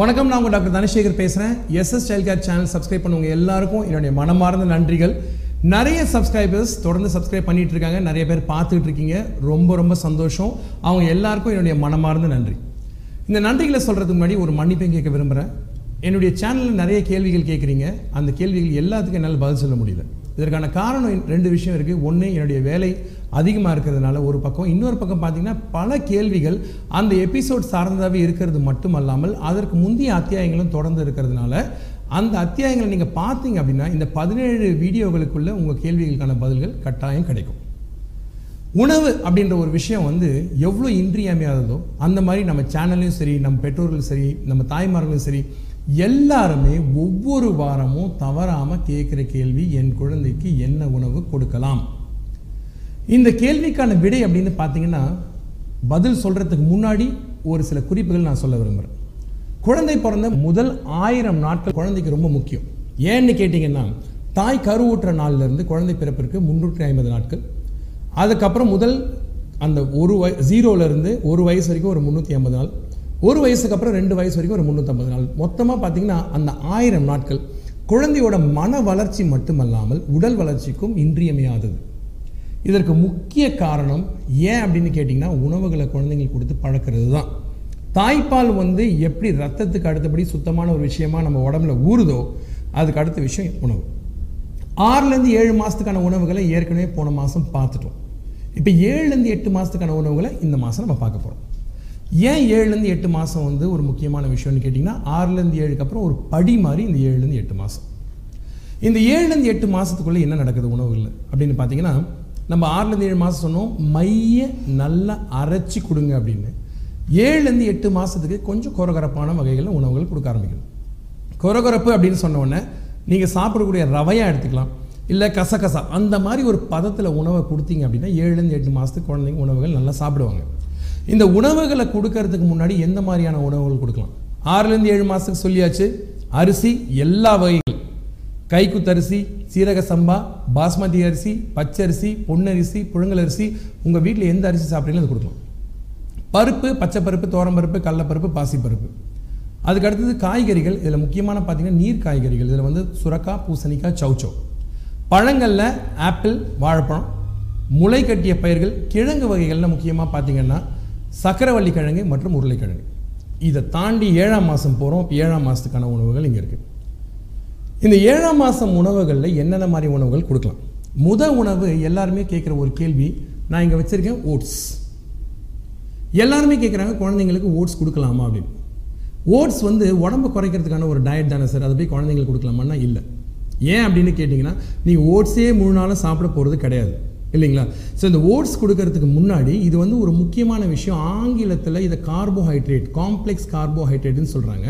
வணக்கம் நான் உங்கள் டாக்டர் தனசேகர் பேசுகிறேன் SS child care channel subscribe பண்ணவங்க எல்லாருக்கும் என்னுடைய மனமார்ந்த நன்றிகள். நிறைய சப்ஸ்கிரைபர்ஸ் தொடர்ந்து சப்ஸ்கிரைப் பண்ணிகிட்டு இருக்காங்க. நிறைய பேர் பார்த்துட்டு இருக்கீங்க. ரொம்ப ரொம்ப சந்தோஷம். அவங்க எல்லாருக்கும் என்னுடைய மனமார்ந்த நன்றி. இந்த நன்றிகளை சொல்கிறதுக்கு முன்னாடி ஒரு மன்னிப்பையும் கேட்க விரும்புகிறேன் என்னுடைய சேனலில் நிறைய கேள்விகள் கேட்குறீங்க. அந்த கேள்விகள் எல்லாத்துக்கும் என்னால் பதில் சொல்ல முடியல. இதற்கான காரணம் ரெண்டு விஷயம் இருக்குது ஒன்று என்னுடைய வேலை அதிகமாக இருக்கிறதுனால ஒரு பக்கம். இன்னொரு பக்கம் பார்த்தீங்கன்னா பல கேள்விகள் அந்த எபிசோட் சார்ந்ததாகவே இருக்கிறது மட்டுமல்லாமல் அதற்கு முந்தைய அத்தியாயங்களும் தொடர்ந்து இருக்கிறதுனால அந்த அத்தியாயங்களை நீங்கள் பார்த்தீங்க அப்படின்னா இந்த பதினேழு வீடியோகளுக்குள்ள உங்கள் கேள்விகளுக்கான பதில்கள் கட்டாயம் கிடைக்கும். உணவு அப்படின்ற ஒரு விஷயம் வந்து எவ்வளோ இன்றியமையாததோ அந்த மாதிரி நம்ம சேனல்லையும் சரி நம்ம பெற்றோர்களும் சரி நம்ம தாய்மார்களும் சரி எல்லாருமே ஒவ்வொரு வாரமும் தவறாமல் கேட்குற கேள்வி என் குழந்தைக்கு என்ன உணவு கொடுக்கலாம்? இந்த கேள்விக்கான விடை அப்படின்னு பார்த்தீங்கன்னா பதில் சொல்கிறதுக்கு முன்னாடி ஒரு சில குறிப்புகள் நான் சொல்ல விரும்புகிறேன் குழந்தை பிறந்த முதல் ஆயிரம் நாட்கள் குழந்தைக்கு ரொம்ப முக்கியம். ஏன்னு கேட்டிங்கன்னா தாய் கருவூற்ற நாள்லேருந்து குழந்தை பிறப்பிற்கு முந்நூற்றி ஐம்பது நாட்கள். அதுக்கப்புறம் முதல் அந்த ஒரு வய ஜீரோலேருந்து ஒரு வயசு வரைக்கும் ஒரு முந்நூற்றி ஐம்பது நாள். ஒரு வயசுக்கு அப்புறம் ரெண்டு வயசு வரைக்கும் ஒரு முந்நூற்றம்பது நாள். மொத்தமாக பார்த்தீங்கன்னா அந்த ஆயிரம் நாட்கள். குழந்தையோட மன வளர்ச்சி மட்டுமல்லாமல் உடல் வளர்ச்சிக்கும் இன்றியமையாதது. இதற்கு முக்கிய காரணம் ஏன் அப்படின்னு கேட்டிங்கன்னா உணவுகளை குழந்தைங்களுக்கு கொடுத்து பழக்கிறது தான் தாய்ப்பால் வந்து எப்படி ரத்தத்துக்கு அடுத்தபடி சுத்தமான ஒரு விஷயமா நம்ம உடம்புல ஊறுதோ அதுக்கு அடுத்த விஷயம் உணவு. ஆறுலேருந்து ஏழு மாதத்துக்கான உணவுகளை ஏற்கனவே போன மாதம் பார்த்துட்டோம். இப்போ ஏழுலேருந்து எட்டு மாதத்துக்கான உணவுகளை இந்த மாதம் நம்ம பார்க்க போகிறோம் ஏன் ஏழுலேருந்து எட்டு மாதம் வந்து ஒரு முக்கியமான விஷயம்னு கேட்டிங்கன்னா ஆறுலேருந்து ஏழுக்கு அப்புறம் ஒரு படி மாதிரி இந்த ஏழுலேருந்து எட்டு மாதம். இந்த ஏழுலேருந்து எட்டு மாதத்துக்குள்ளே என்ன நடக்குது உணவுகளில்? அப்படின்னு பார்த்தீங்கன்னா நம்ம ஆறுலேருந்து ஏழு மாதம் சொன்னோம் மைய நல்லா அரைச்சி கொடுங்க அப்படின்னு. ஏழுலேருந்து எட்டு மாதத்துக்கு கொஞ்சம் கொரகரப்பான வகைகளில் உணவுகள் கொடுக்க ஆரம்பிக்கணும். கொரகொரப்பு அப்படின்னு சொன்ன உடனே நீங்கள் சாப்பிடக்கூடிய ரவையாக எடுத்துக்கலாம். இல்லை கசகசா அந்த மாதிரி ஒரு பதத்தில் உணவை கொடுத்தீங்க அப்படின்னா ஏழுலேருந்து எட்டு மாதத்துக்கு குழந்தைங்க உணவுகள் நல்லா சாப்பிடுவாங்க. இந்த உணவுகளை கொடுக்கறதுக்கு முன்னாடி எந்த மாதிரியான உணவுகள் கொடுக்கலாம்? ஆறுலேருந்து ஏழு மாதத்துக்கு சொல்லியாச்சு. அரிசி எல்லா வகைகள். கைக்குத்தரிசி சீரக சம்பா பாஸ்மதி அரிசி பச்சரிசி பொன்னரிசி புழுங்கலரிசி உங்கள் வீட்டில் எந்த அரிசி சாப்பிட்றீங்களோ அது கொடுக்கலாம். பருப்பு பச்சை பருப்பு தோரம்பருப்பு கடலப்பருப்பு பாசிப்பருப்பு. அதுக்கு அடுத்தது காய்கறிகள். இதில் முக்கியமான பார்த்தீங்கன்னா நீர் காய்கறிகள். இதில் வந்து சுரக்காய் பூசணிக்காய் சௌச்சோ பழங்களில் ஆப்பிள் வாழைப்பழம். முளை கட்டிய பயிர்கள் கிழங்கு வகைகளில் முக்கியமாக பார்த்தீங்கன்னா சக்கரவள்ளி கிழங்கு மற்றும் உருளைக்கிழங்கு. இதை தாண்டி ஏழாம் மாதம் போகிறோம் ஏழாம் மாதத்துக்கான உணவுகள் இங்கே இருக்குது இந்த ஏழாம் மாதம் உணவுகளில் என்னென்ன மாதிரி உணவுகள் கொடுக்கலாம்? முத உணவு எல்லாருமே கேட்குற ஒரு கேள்வி நான் இங்கே வச்சுருக்கேன் ஓட்ஸ். எல்லாருமே கேட்குறாங்க குழந்தைங்களுக்கு ஓட்ஸ் கொடுக்கலாமா அப்படின்னு. ஓட்ஸ் வந்து உடம்பு குறைக்கிறதுக்கான ஒரு டயட் தானே சார். அதை போய் குழந்தைங்களுக்கு கொடுக்கலாமான்னா இல்லை. ஏன் அப்படின்னு கேட்டிங்கன்னா நீங்கள் ஓட்ஸே முழு நாளும் சாப்பிட போகிறது கிடையாது. இல்லைங்களா? ஸோ இந்த ஓட்ஸ் கொடுக்கறதுக்கு முன்னாடி இது வந்து ஒரு முக்கியமான விஷயம். ஆங்கிலத்தில் இதை கார்போஹைட்ரேட் காம்ப்ளெக்ஸ் கார்போஹைட்ரேட்னு சொல்கிறாங்க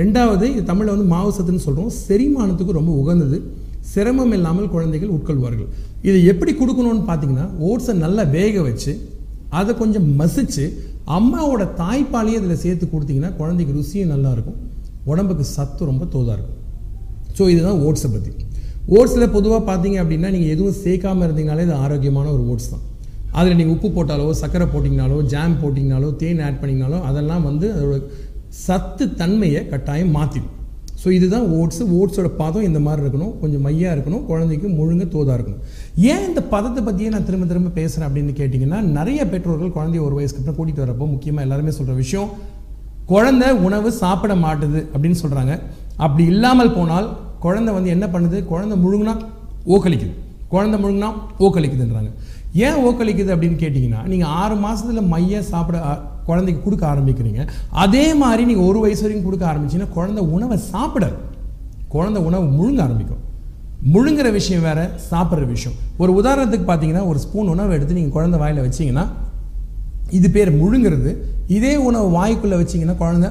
ரெண்டாவது இது தமிழில் வந்து மாவு சத்துன்னு சொல்கிறோம் செரிமானத்துக்கு ரொம்ப உகந்தது. சிரமம் இல்லாமல் குழந்தைகள் உட்கொள்வார்கள். இதை எப்படி கொடுக்கணும்னு பார்த்தீங்கன்னா ஓட்ஸை நல்லா வேக வச்சு அதை கொஞ்சம் மசித்து அம்மாவோட தாய்ப்பாலையே இதில் சேர்த்து கொடுத்தீங்கன்னா குழந்தைக்கு ருசியும் நல்லாயிருக்கும் உடம்புக்கு சத்து ரொம்ப தோதாக இருக்கும். ஸோ இதுதான் ஓட்ஸை பற்றி ஓட்ஸில் பொதுவாக பார்த்தீங்க அப்படின்னா நீங்கள் எதுவும் சேர்க்காமல் இருந்தீங்கனாலே இது ஆரோக்கியமான ஒரு ஓட்ஸ் தான். அதில் நீங்கள் உப்பு போட்டாலோ சர்க்கரை போட்டிங்கனாலோ ஜாம் போட்டிங்கனாலோ தேன் ஆட் பண்ணிங்கனாலோ அதெல்லாம் வந்து அதோட சத்து தன்மையை கட்டாயம் மாற்றிடும் ஸோ இதுதான் ஓட்ஸு. ஓட்ஸோட பதம் இந்த மாதிரி இருக்கணும். கொஞ்சம் மையாக இருக்கணும். குழந்தைக்கு முழுங்க தோதாக இருக்கணும். ஏன் இந்த பதத்தை பற்றியே நான் திரும்ப திரும்ப பேசுகிறேன் அப்படின்னு கேட்டிங்கன்னா நிறைய பெற்றோர்கள் குழந்தைய ஒரு வயசுக்கு அப்புறம் கூட்டிகிட்டு வரப்போ முக்கியமாக எல்லாருமே சொல்கிற விஷயம் குழந்தை உணவு சாப்பிட மாட்டுது அப்படின்னு சொல்கிறாங்க அப்படி இல்லாமல் போனால் குழந்தை வந்து என்ன பண்ணுது? குழந்தை முழுங்கினா ஓக்களிக்குது குழந்தை முழுங்கினா ஓக்களிக்குதுன்றாங்க ஏன் ஓக்களிக்குது அப்படின்னு கேட்டிங்கன்னா நீங்கள் ஆறு மாதத்தில் மைய சாப்பிட குழந்தைக்கு கொடுக்க ஆரம்பிக்கிறீங்க. அதே மாதிரி நீங்கள் ஒரு வயசு வரைக்கும் கொடுக்க ஆரம்பிச்சிங்கன்னா குழந்தை உணவை சாப்பிடாது குழந்தை உணவு முழுங்க ஆரம்பிக்கும். முழுங்குற விஷயம் வேறு சாப்பிட்ற விஷயம். ஒரு உதாரணத்துக்கு பார்த்தீங்கன்னா ஒரு ஸ்பூன் உணவை எடுத்து நீங்கள் குழந்தை வாயில் வச்சீங்கன்னா இது பேர் முழுங்கிறது. இதே உணவு வாய்க்குள்ளே வச்சீங்கன்னா குழந்தை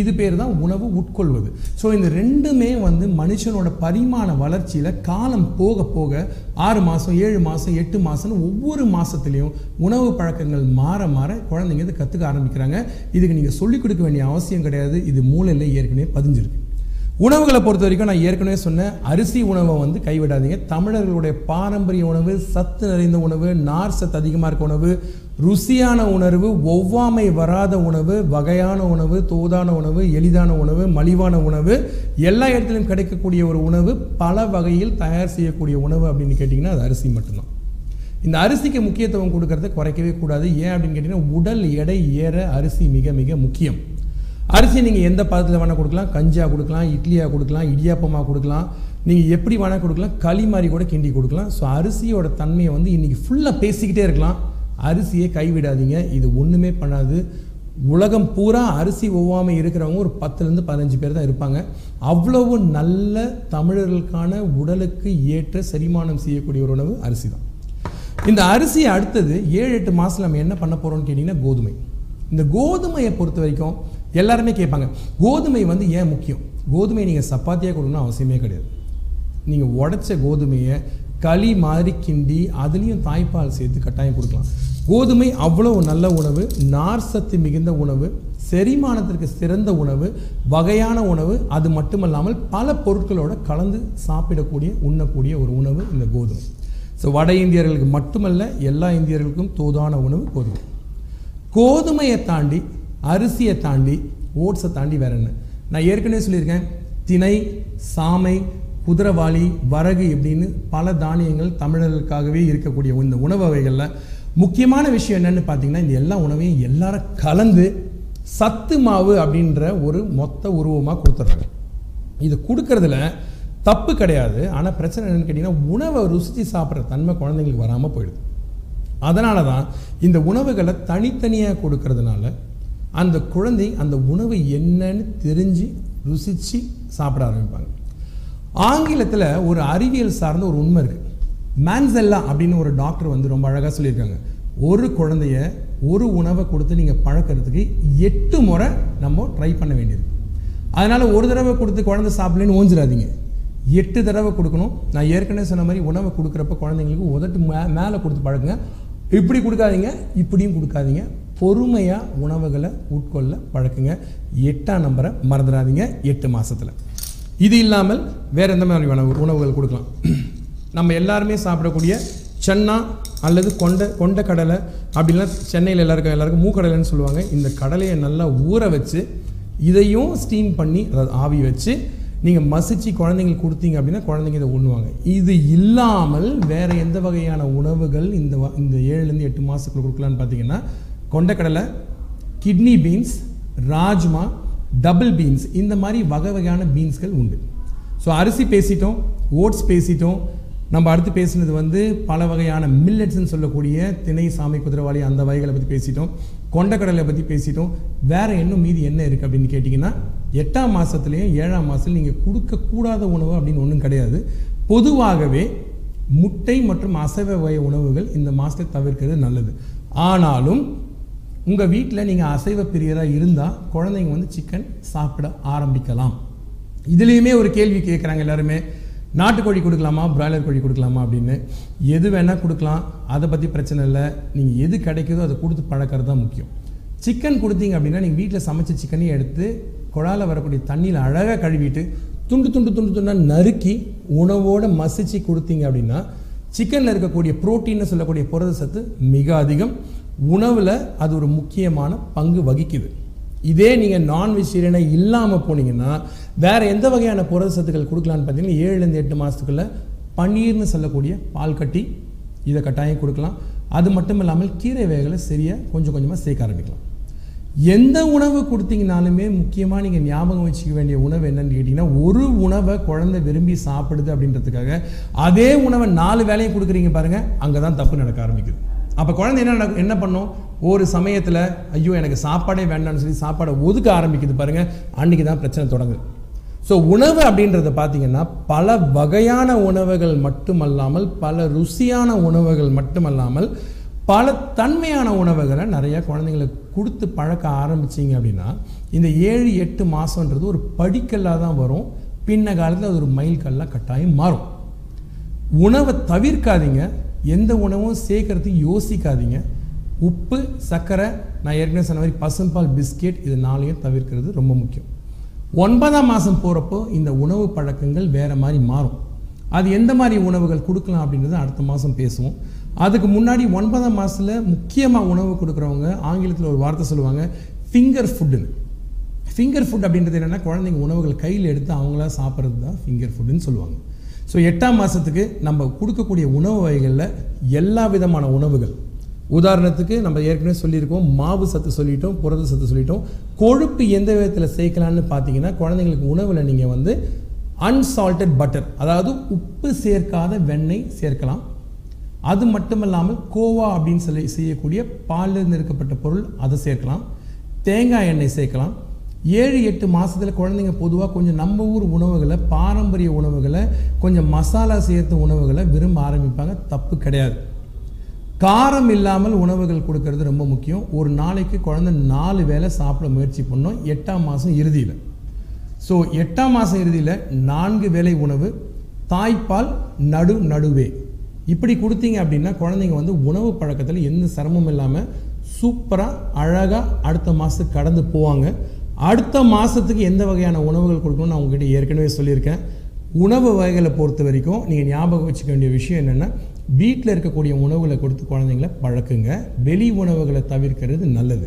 இது பேர் தான் உணவு உட்கொள்வது. ஸோ இந்த ரெண்டுமே வந்து மனுஷனோட பரிமாண வளர்ச்சியில் காலம் போக போக ஆறு மாதம் ஏழு மாதம் எட்டு மாதம்னு ஒவ்வொரு மாதத்துலேயும் உணவு பழக்கங்கள் மாற மாற குழந்தைங்க இதை கற்றுக்க ஆரம்பிக்கிறாங்க. இதுக்கு நீங்கள் சொல்லிக் கொடுக்க வேண்டிய அவசியம் கிடையாது. இது மூளையில் ஏற்கனவே பதிஞ்சிருக்கு. உணவுகளை பொறுத்த வரைக்கும் நான் ஏற்கனவே சொன்னேன். அரிசி உணவை வந்து கைவிடாதீங்க. தமிழர்களுடைய பாரம்பரிய உணவு சத்து நிறைந்த உணவு நார் சத்து அதிகமாக இருக்க உணவு ருசியான உணர்வு ஒவ்வாமை வராத உணவு வகையான உணவு தோதான உணவு எளிதான உணவு மலிவான உணவு எல்லா இடத்துலையும் கிடைக்கக்கூடிய ஒரு உணவு பல வகையில் தயார் செய்யக்கூடிய உணவு அப்படின்னு கேட்டிங்கன்னா அது அரிசி மட்டும்தான். இந்த அரிசிக்கு முக்கியத்துவம் கொடுக்கறத குறைக்கவே கூடாது. ஏன் அப்படின்னு கேட்டிங்கன்னா உடல் எடை ஏற அரிசி மிக மிக முக்கியம். அரிசி நீங்கள் எந்த பதத்தில் வேணால் கொடுக்கலாம். கஞ்சியாக கொடுக்கலாம் இட்லியாக கொடுக்கலாம் இடியாப்பமாக கொடுக்கலாம். நீங்கள் எப்படி வேணால் கொடுக்கலாம். களி மாதிரி கூட கிண்டி கொடுக்கலாம். ஸோ அரிசியோட தன்மையை வந்து இன்றைக்கி ஃபுல்லாக பேசிக்கிட்டே இருக்கலாம். அரிசியை கைவிடாதீங்க. இது ஒன்றுமே பண்ணாது. உலகம் பூரா அரிசி ஒவ்வாமை இருக்கிறவங்க ஒரு பத்துலேருந்து பதினஞ்சு பேர் தான் இருப்பாங்க. அவ்வளவு நல்ல தமிழர்களுக்கான உடலுக்கு ஏற்ற செரிமானம் செய்யக்கூடிய ஒரு உணவு அரிசி தான். இந்த அரிசி அடுத்தது ஏழு எட்டு மாதம் நம்ம என்ன பண்ண போகிறோம்னு கேட்டிங்கன்னா கோதுமை. இந்த கோதுமையை பொறுத்த வரைக்கும் எல்லாருமே கேட்பாங்க கோதுமை வந்து ஏன் முக்கியம்? கோதுமை நீங்கள் சப்பாத்தியாக கொடுக்கணும் அவசியமே கிடையாது. நீங்கள் உடைச்ச கோதுமையை களி மாதிரி கிண்டி அதுலேயும் தாய்ப்பால் சேர்த்து கட்டாயம் கொடுக்கலாம். கோதுமை அவ்வளோ நல்ல உணவு நார் சத்து மிகுந்த உணவு செரிமானத்திற்கு சிறந்த உணவு வகையான உணவு அது மட்டுமல்லாமல் பல பொருட்களோடு கலந்து சாப்பிடக்கூடிய உண்ணக்கூடிய ஒரு உணவு இந்த கோதுமை. ஸோ வட இந்தியர்களுக்கு மட்டுமல்ல எல்லா இந்தியர்களுக்கும் தோதான உணவு கோதுமை. கோதுமையை தாண்டி அரிசியை தாண்டி ஓட்ஸை தாண்டி வேற என்ன? நான் ஏற்கனவே சொல்லியிருக்கேன் திணை சாமை குதிரவாளி வரகு இப்படின்னு பல தானியங்கள் தமிழர்களுக்காகவே இருக்கக்கூடிய இந்த உணவு வகைகளில். முக்கியமான விஷயம் என்னென்னு பார்த்தீங்கன்னா இந்த எல்லா உணவையும் எல்லாரும் கலந்து சத்து மாவு அப்படின்ற ஒரு மொத்த உருவமாக கொடுத்துட்றாங்க. இது கொடுக்கறதுல தப்பு கிடையாது. ஆனால் பிரச்சனை என்னென்னு கேட்டிங்கன்னா உணவை ருசித்து சாப்பிட்ற தன்மை குழந்தைங்களுக்கு வராமல் போயிடுது. அதனால தான் இந்த உணவுகளை தனித்தனியாக கொடுக்கறதுனால அந்த குழந்தை அந்த உணவு என்னன்னு தெரிஞ்சு ருசித்து சாப்பிட ஆரம்பிப்பாங்க. ஆங்கிலத்தில் ஒரு அறிவியல் சார்ந்த ஒரு உண்மை இருக்குது மேன்செல்லா அப்படின்னு ஒரு டாக்டர் வந்து ரொம்ப அழகாக சொல்லியிருக்காங்க. ஒரு குழந்தைய ஒரு உணவை கொடுத்து நீங்கள் பழக்கிறதுக்கு எட்டு முறை நம்ம ட்ரை பண்ண வேண்டியது. அதனால் ஒரு தடவை கொடுத்து குழந்தை சாப்பிடலன்னு ஓஞ்சிடாதீங்க எட்டு தடவை கொடுக்கணும். நான் ஏற்கனவே சொன்ன மாதிரி உணவை கொடுக்குறப்ப குழந்தைங்களுக்கு உதட்டு மே மேலே கொடுத்து பழக்குங்க. இப்படி கொடுக்காதீங்க இப்படியும் கொடுக்காதீங்க. பொறுமையாக உணவுகளை உட்கொள்ள பழக்குங்க. எட்டாம் நம்பரை மறந்துடாதீங்க. எட்டு மாதத்தில் இது இல்லாமல் வேறு எந்த மாதிரி உணவு உணவுகள் கொடுக்கலாம். நம்ம எல்லாருமே சாப்பிடக்கூடிய சன்னா அல்லது கொண்ட கொண்ட கடலை அப்படிலாம் சென்னையில் எல்லாருக்கும் எல்லாருக்கும் மூக்கடலைன்னு சொல்லுவாங்க. இந்த கடலையை நல்லா ஊற வச்சு இதையும் ஸ்டீம் பண்ணி அதாவது ஆவி வச்சு நீங்கள் மசிச்சு குழந்தைங்களுக்கு கொடுத்தீங்க அப்படின்னா குழந்தைங்க இதை உண்ணுவாங்க. இது இல்லாமல் வேறு எந்த வகையான உணவுகள் இந்த வ- இந்த ஏழுலேருந்து எட்டு மாதத்துக்குள்ள கொடுக்கலான்னு பார்த்தீங்கன்னா கொண்டக்கடலை kidney beans rajma double beans இந்த மாதிரி வகை வகையான பீன்ஸ்கள் உண்டு. ஸோ அரிசி பேசிட்டோம் ஓட்ஸ் பேசிட்டோம். நம்ம அடுத்து பேசினது வந்து பல வகையான மில்லட்ஸ்ன்னு சொல்லக்கூடிய திணை சாமி குதிரவாளி அந்த வகைகளை பற்றி பேசிட்டோம். கொண்டக்கடலை பற்றி பேசிட்டோம். வேறு இன்னும் மீதி என்ன இருக்குது அப்படின்னு கேட்டிங்கன்னா எட்டாம் மாதத்துலேயும் ஏழாம் மாதத்துல நீங்கள் கொடுக்கக்கூடாத உணவு அப்படின்னு ஒன்றும் கிடையாது. பொதுவாகவே முட்டை மற்றும் அசைவ வகை உணவுகள் இந்த மாதத்தை தவிர்க்கிறது நல்லது. ஆனாலும் உங்கள் வீட்டில் நீங்கள் அசைவ பிரியராக இருந்தால் குழந்தைங்க வந்து சிக்கன் சாப்பிட ஆரம்பிக்கலாம். இதுலேயுமே ஒரு கேள்வி கேட்குறாங்க எல்லாருமே. நாட்டுக்கோழி கொடுக்கலாமா? பிராய்லர் கோழி கொடுக்கலாமா அப்படின்னு. எது வேணால் கொடுக்கலாம். அதை பற்றி பிரச்சனை இல்லை. நீங்கள் எது கிடைக்குதோ அதை கொடுத்து பழக்கிறது தான் முக்கியம். சிக்கன் கொடுத்தீங்க அப்படின்னா நீங்கள் வீட்டில் சமைச்ச சிக்கனையும் எடுத்து குழால வரக்கூடிய தண்ணியில் அழகாக கழுவிட்டு துண்டு துண்டு துண்டு துண்டாக நறுக்கி உணவோடு மசிச்சு கொடுத்தீங்க அப்படின்னா சிக்கனில் இருக்கக்கூடிய புரோட்டீன்னு சொல்லக்கூடிய புரத சத்து மிக அதிகம். உணவில் அது ஒரு முக்கியமான பங்கு வகிக்குது. இதே நீங்கள் நான் இல்லாமல் போனீங்கன்னா வேறு எந்த வகையான புரத சத்துக்கள் கொடுக்கலான்னு பார்த்தீங்கன்னா ஏழுலேருந்து எட்டு மாதத்துக்குள்ளே பன்னீர்னு சொல்லக்கூடிய பால் கட்டி இதை கட்டாயம் கொடுக்கலாம். அது மட்டும் இல்லாமல் கீரை வகைகளை சரியாக கொஞ்சம் கொஞ்சமாக சேர்க்க ஆரம்பிக்கலாம். எந்த உணவு கொடுத்தீங்கனாலுமே முக்கியமாக நீங்கள் ஞாபகம் வச்சுக்க வேண்டிய உணவு என்னன்னு கேட்டிங்கன்னா ஒரு உணவை குழந்தை விரும்பி சாப்பிடுது அப்படின்றதுக்காக அதே உணவை நாலு வேலையும் கொடுக்குறீங்க பாருங்கள் அங்கே தான் தப்பு நடக்க ஆரம்பிக்குது. அப்போ குழந்தை என்ன என்ன பண்ணும்? ஒரு சமயத்தில் ஐயோ எனக்கு சாப்பாடே வேண்டாம்னு சொல்லி சாப்பாடை ஒதுக்க ஆரம்பிக்குது பாருங்கள் அன்றைக்கி தான் பிரச்சனை தொடங்குது. ஸோ உணவு அப்படின்றத பார்த்தீங்கன்னா பல வகையான உணவுகள் மட்டுமல்லாமல் பல ருசியான உணவுகள் மட்டுமல்லாமல் பல தன்மையான உணவுகளை நிறைய குழந்தைங்களுக்கு கொடுத்து பழக்க ஆரம்பிச்சீங்க அப்படின்னா இந்த ஏழு எட்டு மாதன்றது ஒரு படிக்கல்லாக தான் வரும். பின்ன காலத்தில் அது ஒரு மைல்கல்லாக கட்டாயம் மாறும். உணவை தவிர்க்காதீங்க. எந்த உணவும் சேர்க்கறதுக்கு யோசிக்காதீங்க. உப்பு சர்க்கரை நான் ஏற்கனவே சொன்ன மாதிரி பசும்பால் பிஸ்கெட் இது நாளையும் தவிர்க்கிறது ரொம்ப முக்கியம். ஒன்பதாம் மாதம் போகிறப்போ இந்த உணவு பழக்கங்கள் வேறு மாதிரி மாறும். அது எந்த மாதிரி உணவுகள் கொடுக்கலாம் அப்படின்றத அடுத்த மாதம் பேசுவோம். அதுக்கு முன்னாடி ஒன்பதாம் மாதத்தில் முக்கியமாக உணவு கொடுக்குறவங்க ஆங்கிலத்தில் ஒரு வார்த்தை சொல்லுவாங்க ஃபிங்கர் ஃபுட்டுன்னு ஃபிங்கர் ஃபுட் அப்படின்றது என்னென்னா குழந்தைங்க உணவுகள் கையில் எடுத்து அவங்களா சாப்பிட்றது தான் ஃபிங்கர் ஃபுட்டுன்னு சொல்லுவாங்க. ஸோ எட்டாம் மாதத்துக்கு நம்ம கொடுக்கக்கூடிய உணவு வகைகளில் எல்லா விதமான உணவுகள். உதாரணத்துக்கு நம்ம ஏற்கனவே சொல்லியிருக்கோம் மாவு சத்து சொல்லிட்டோம் புரத சத்து சொல்லிட்டோம். கொழுப்பு எந்த விதத்தில் சேர்க்கலான்னு பார்த்தீங்கன்னா குழந்தைங்களுக்கு உணவில் நீங்கள் வந்து அன்சால்டட் பட்டர் அதாவது உப்பு சேர்க்காத வெண்ணெய் சேர்க்கலாம். அது மட்டும் இல்லாமல் கோவா அப்படின்னு சொல்லி செய்யக்கூடிய பாலில் நிறுக்கப்பட்ட பொருள் அதை சேர்க்கலாம். தேங்காய் எண்ணெய் சேர்க்கலாம். ஏழு எட்டு மாதத்தில் குழந்தைங்க பொதுவாக கொஞ்சம் நம்ம ஊர் உணவுகளை பாரம்பரிய உணவுகளை கொஞ்சம் மசாலா சேர்த்த உணவுகளை விரும்ப ஆரம்பிப்பாங்க. தப்பு கிடையாது. காரம் இல்லாமல் உணவுகள் கொடுக்கறது ரொம்ப முக்கியம். ஒரு நாளைக்கு குழந்தை நாலு வேளை சாப்பிட முயற்சி பண்ணோம். எட்டாம் மாதம் இறுதியில். ஸோ எட்டாம் மாதம் இறுதியில் நான்கு வேலை உணவு தாய்ப்பால் நடு நடுவே. இப்படி கொடுத்தீங்க அப்படின்னா குழந்தைங்க வந்து உணவு பழக்கத்தில் எந்த சிரமமும் இல்லாமல் சூப்பராக அழகாக அடுத்த மாதத்துக்கு கடந்து போவாங்க. அடுத்த மாதத்துக்கு எந்த வகையான உணவுகள் கொடுக்கணும்னு நான் உங்ககிட்ட ஏற்கனவே சொல்லியிருக்கேன். உணவு வகைகளை பொறுத்த வரைக்கும் நீங்கள் ஞாபகம் வச்சுக்க வேண்டிய விஷயம் என்னென்னா வீட்டில் இருக்கக்கூடிய உணவுகளை கொடுத்து குழந்தைங்கள பழக்குங்க. வெளி உணவுகளை தவிர்க்கிறது நல்லது.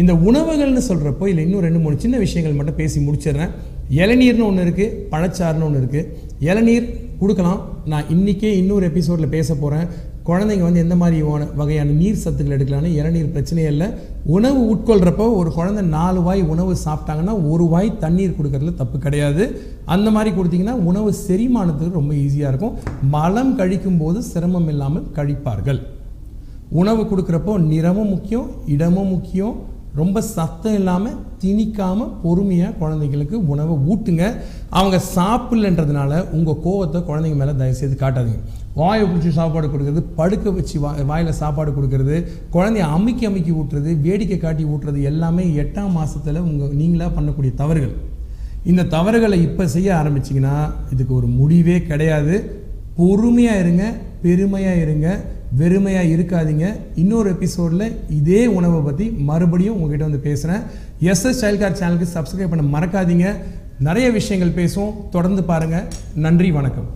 இந்த உணவுகள்னு சொல்கிறப்போ இல்லை இன்னும் ரெண்டு மூணு சின்ன விஷயங்கள் மட்டும் பேசி முடிச்சிடுறேன். இளநீர்னு ஒன்று இருக்குது பழச்சாறுன்னு ஒன்று இருக்குது இளநீர் கொடுக்கலாம். நான் இன்றைக்கே இன்னொரு எபிசோடில் பேச போகிறேன் குழந்தைங்க வந்து எந்த மாதிரி வகையான நீர் சத்துக்கள் எடுக்கலாம்னு இளநீர் பிரச்சனையே இல்லை. உணவு உட்கொள்கிறப்போ ஒரு குழந்தை நாலு வாய் உணவு சாப்பிட்டாங்கன்னா ஒரு வாய் தண்ணீர் கொடுக்கறதுல தப்பு கிடையாது. அந்த மாதிரி கொடுத்தீங்கன்னா உணவு செரிமானத்துக்கு ரொம்ப ஈஸியாக இருக்கும். மலம் கழிக்கும் போது சிரமம் இல்லாமல் கழிப்பார்கள். உணவு கொடுக்குறப்போ நிறமும் முக்கியம் இடமும் முக்கியம். ரொம்ப சத்தம் இல்லாமல் திணிக்காமல் பொறுமையாக குழந்தைங்களுக்கு உணவை ஊட்டுங்க. அவங்க சாப்பிட்லன்றதுனால உங்கள் கோவத்தை குழந்தைங்க மேலே தயவுசெய்து காட்டாதீங்க. வாயை பிடிச்சி சாப்பாடு கொடுக்குறது படுக்க வச்சு வா வாயில் சாப்பாடு கொடுக்குறது குழந்தைய அமுக்கி அமைக்கி ஊட்டுறது வேடிக்கை காட்டி ஊட்டுறது எல்லாமே எட்டாம் மாதத்தில் உங்கள் நீங்களாக பண்ணக்கூடிய தவறுகள். இந்த தவறுகளை இப்போ செய்ய ஆரம்பிச்சிங்கன்னா இதுக்கு ஒரு முடிவே கிடையாது. பொறுமையாக இருங்க பெருமையாக இருங்க வெறுமையாக இருக்காதீங்க. இன்னொரு எபிசோடில் இதே உணவை பற்றி மறுபடியும் உங்ககிட்ட வந்து பேசுகிறேன் எஸ்எஸ் சைல்ட் கார் சேனலுக்கு சப்ஸ்கிரைப் பண்ண மறக்காதீங்க. நிறைய விஷயங்கள் பேசுவோம். தொடர்ந்து பாருங்கள் நன்றி வணக்கம்.